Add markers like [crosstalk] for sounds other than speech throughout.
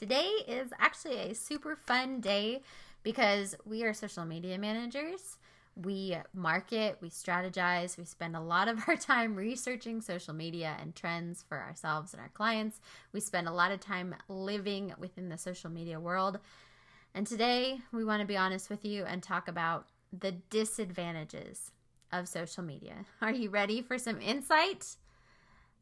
Today is actually a super fun day because we are social media managers. We market, we strategize, we spend a lot of our [laughs] time researching social media and trends for ourselves and our clients. We spend a lot of time living within the social media world. And today we want to be honest with you and talk about the disadvantages of social media. [laughs] Are you ready for some insight?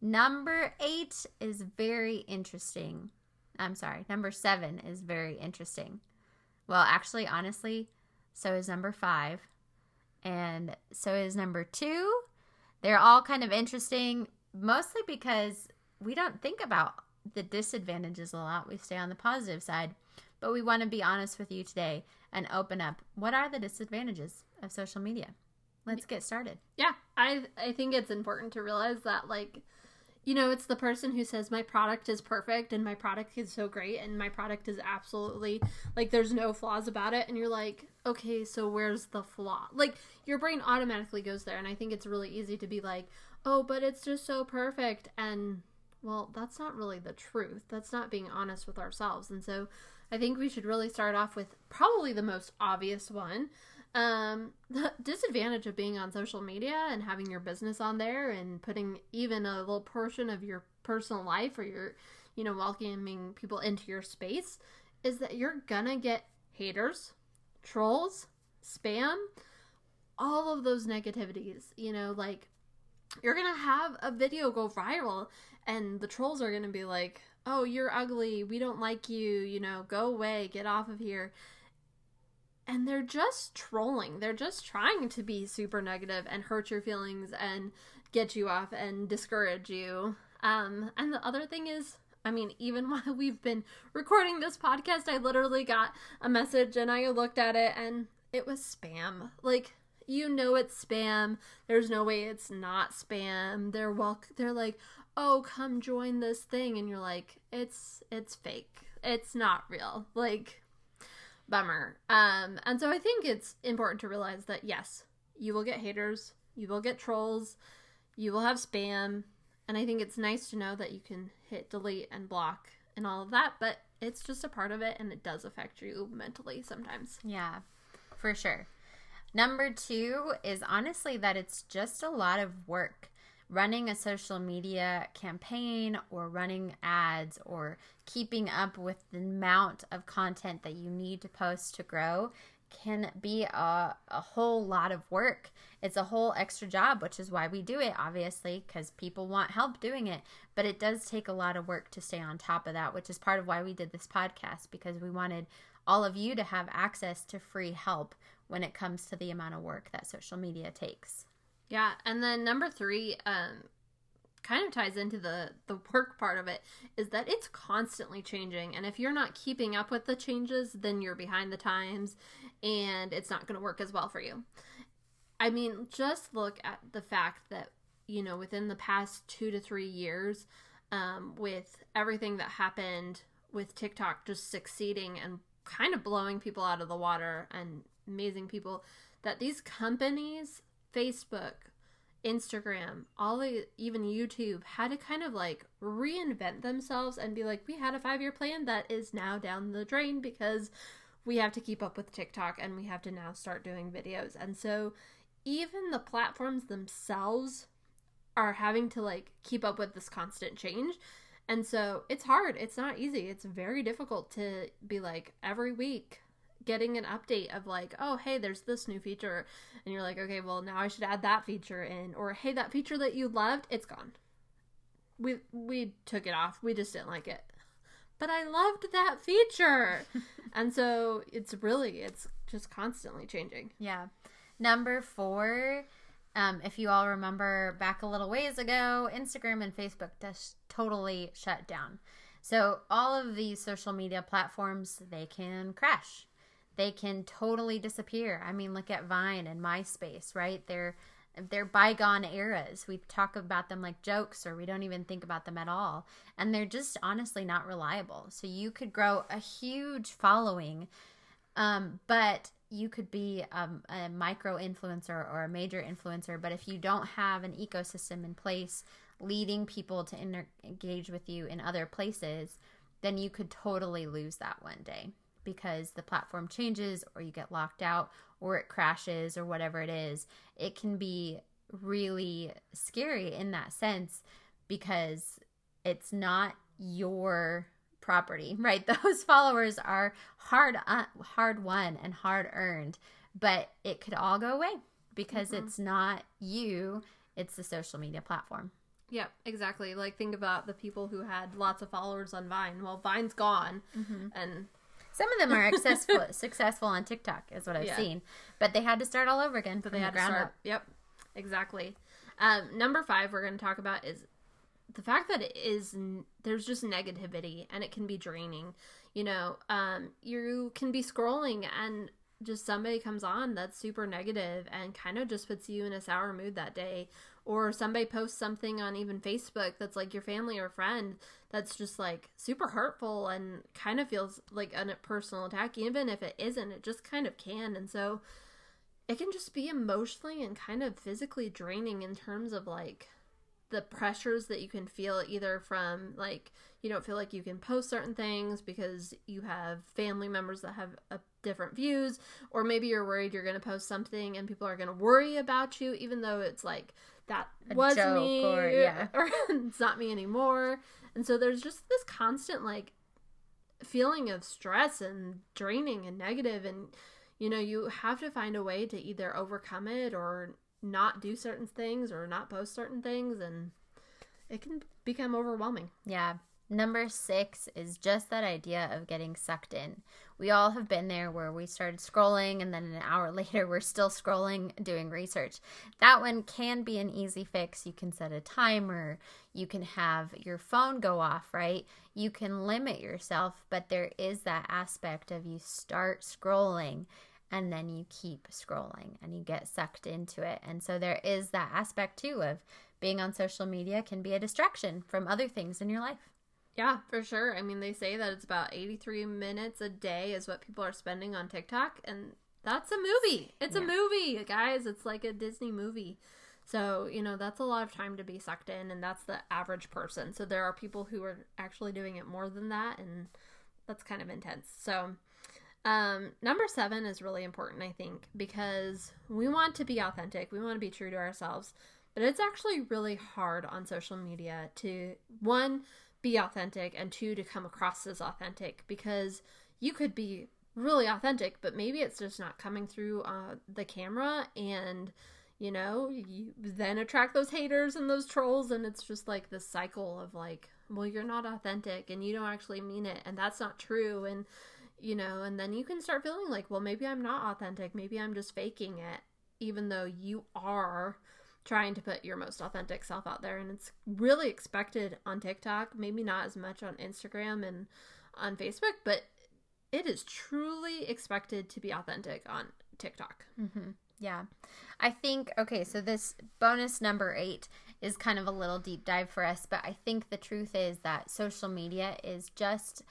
Number eight is very interesting I'm sorry, number seven is very interesting. Well, actually, honestly, so is number five, and so is number two. They're all kind of interesting, mostly because we don't think about the disadvantages a lot. We stay on the positive side, but we want to be honest with you today and open up. What are the disadvantages of social media? Let's get started. Yeah, I I think it's important to realize that like you know, it's the person who says my product is perfect and my product is so great and my product is absolutely like there's no flaws about it and you're like, "Okay, so where's the flaw?" Like your brain automatically goes there and I think it's really easy to be like, "Oh, but it's just so perfect." And well, that's not really the truth. That's not being honest with ourselves. And so I think we should really start off with probably the most obvious one, um, [laughs] the disadvantage of being on social media and having your business on there and putting even a little portion of your personal life or your, you know, welcoming people into your space is that you're gonna get haters, trolls, spam, all of those negativities. You know, like you're gonna have a video go viral and the trolls are gonna be like, oh, you're ugly, we don't like you, you know, go away, get off of here and they're just trolling. They're just trying to be super negative and hurt your feelings and get you off and discourage you. Um, and the other thing is, I mean, even [laughs] while we've been recording this podcast, I literally got a message and I looked at it and it was spam. Like, you know it's spam. There's no way it's not spam. They're well they're like, "Oh, come join this thing." And you're like, "It's it's fake. It's not real." Like bummer. Um, and so I think it's important to realize that yes, you will get haters, you will get trolls, you will have spam, and I think it's nice to know that you can hit delete and block and all of that, but it's just a part of it and it does affect you mentally sometimes. Yeah, for sure. Number two is honestly that it's just a lot of work running a social media campaign or running ads or keeping up with the amount of content that you need to post to grow can be a, a whole lot of work. It's a whole extra job, which is why we do it, obviously, because people want help doing it. But it does take a lot of work to stay on top of that, which is part of why we did this podcast, because we wanted all of you to have access to free help when it comes to the amount of work that social media takes. Yeah, and then number three, um, kind of ties into the the work part of it is that it's constantly changing and if you're not keeping up with the changes then you're behind the times and it's not going to work as well for you. I mean just look at the fact that you know within the past two to three years um, with everything that happened with tiktok just succeeding and kind of blowing people out of the water and amazing people that these companies Facebook, Instagram, all the even YouTube had to kind of like reinvent themselves and be like, we had a five year plan that is now down the drain because we have to keep up with TikTok and we have to now start doing videos. And so even the platforms themselves are having to like keep up with this constant change. And so it's hard. It's not easy. It's very difficult to be like every week getting an update of like, oh, hey, there's this new feature. And you're like, okay, well, now I should add that feature in. Or, hey, that feature that you loved, it's gone. we we took it off. We just didn't like it. But I loved that feature. [laughs] and so it's really it's just constantly changing. Yeah. Number 4 um, if you all remember back a little ways ago, Instagram and Facebook just totally shut down. So all of these social media platforms, they can crash. They can totally disappear. I mean, look at Vine and MySpace, right? They're they're bygone eras. We talk about them like jokes or we don't even think about them at all. And they're just honestly not reliable. So you could grow a huge following, um, but you could be um, a micro influencer or a major influencer. But if you don't have an ecosystem in place leading people to inter- engage with you in other places, then you could totally lose that one day because the platform changes or you get locked out or it crashes or whatever it is, it can be really scary in that sense because it's not your property, [laughs] right? Those followers are hard uh, hard won and hard earned, but it could all go away because mm-hmm. it's not you, it's the social media platform. Yep, exactly. Like think about the people who had lots of followers on Vine. Well, Vine's gone, mm-hmm. and some of them are successful [laughs] successful on TikTok, is what I've yeah. seen. But they had to start all over again. But they had the to start. Up. Yep, exactly. Um, number five we're going to talk about is the fact that it is there's just negativity and it can be draining. You know, um, you can be scrolling and just somebody comes on that's super negative and kind of just puts you in a sour mood that day or somebody posts something on even Facebook that's like your family or friend that's just like super hurtful and kind of feels like a personal attack, even if it isn't, it just kind of can. And so it can just be emotionally and kind of physically draining in terms of like the pressures that you can feel either from like you don't feel like you can post certain things because you have family members that have a different views or maybe you're worried you're going to post something and people are going to worry about you even though it's like that a was me or yeah. [laughs] or it's not me anymore. And so there's just this constant like feeling of stress and draining and negative. And you know you have to find a way to either overcome it or not do certain things or not post certain things. And it can become overwhelming. Yeah Number six is just that idea of getting sucked in. We all have been there where we started scrolling and then an hour [laughs] later we're still scrolling doing research. That one can be an easy fix. You can set a timer, you can have your phone go off, right? You can limit yourself, but there is that aspect of you start scrolling and then you keep scrolling and you get sucked into it. And so there is that aspect too of being on social media can be a distraction from other things in your life. Yeah, for sure. I mean, they say that it's about 83 minutes a day is what people are spending on TikTok, and that's a movie. It's yeah. a movie, guys. It's like a Disney movie. So, you know, that's a lot of time to be sucked in, and that's the average person. So, there are people who are actually doing it more than that, and that's kind of intense. So, um, number seven is really important, I think, because we want to be authentic, we want to be true to ourselves, but it's actually really hard on social media to, one, be authentic and two to come across as authentic because you could be really authentic but maybe it's just not coming through uh, the camera and you know you then attract those haters and those trolls and it's just like this cycle of like well you're not authentic and you don't actually mean it and that's not true and you know and then you can start feeling like well maybe i'm not authentic. Maybe i'm just faking it even though you are trying to put your most authentic self out there and it's really expected on TikTok, maybe not as much on Instagram and on Facebook, but it is truly expected to be authentic on TikTok. Mm-hmm. Yeah. I think, okay, so this bonus number eight is kind of a little deep dive for us, but I think the truth is that social media is just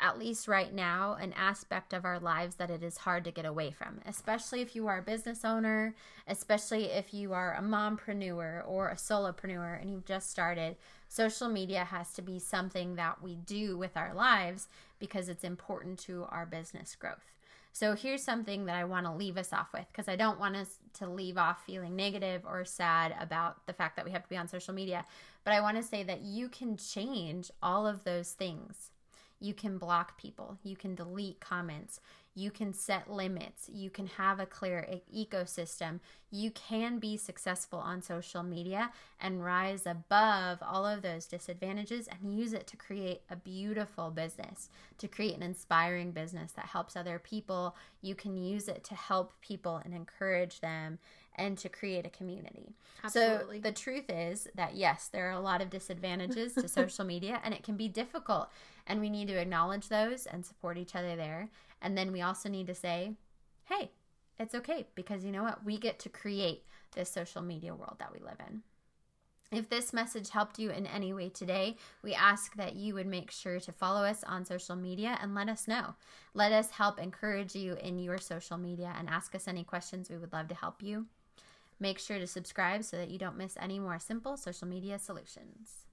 at least right now, an aspect of our lives that it is hard to get away from, especially if you are a business owner, especially if you are a mompreneur or a solopreneur and you've just started. Social media has to be something that we do with our lives because it's important to our business growth. So here's something that I want to leave us off with because I don't want us to leave off feeling negative or sad about the fact that we have to be on social media. But I want to say that you can change all of those things you can block people. You can delete comments. You can set limits. You can have a clear e- ecosystem. You can be successful on social media and rise above all of those disadvantages and use it to create a beautiful business, to create an inspiring business that helps other people. You can use it to help people and encourage them and to create a community. Absolutely. So the truth is that yes, there are a lot of disadvantages to [laughs] social media and it can be difficult and we need to acknowledge those and support each other there. And then we also need to say, "Hey, it's okay because you know what? We get to create this social media world that we live in." If this message helped you in any way today, we ask that you would make sure to follow us on social media and let us know. Let us help encourage you in your social media and ask us any questions. We would love to help you. Make sure to subscribe so that you don't miss any more simple social media solutions.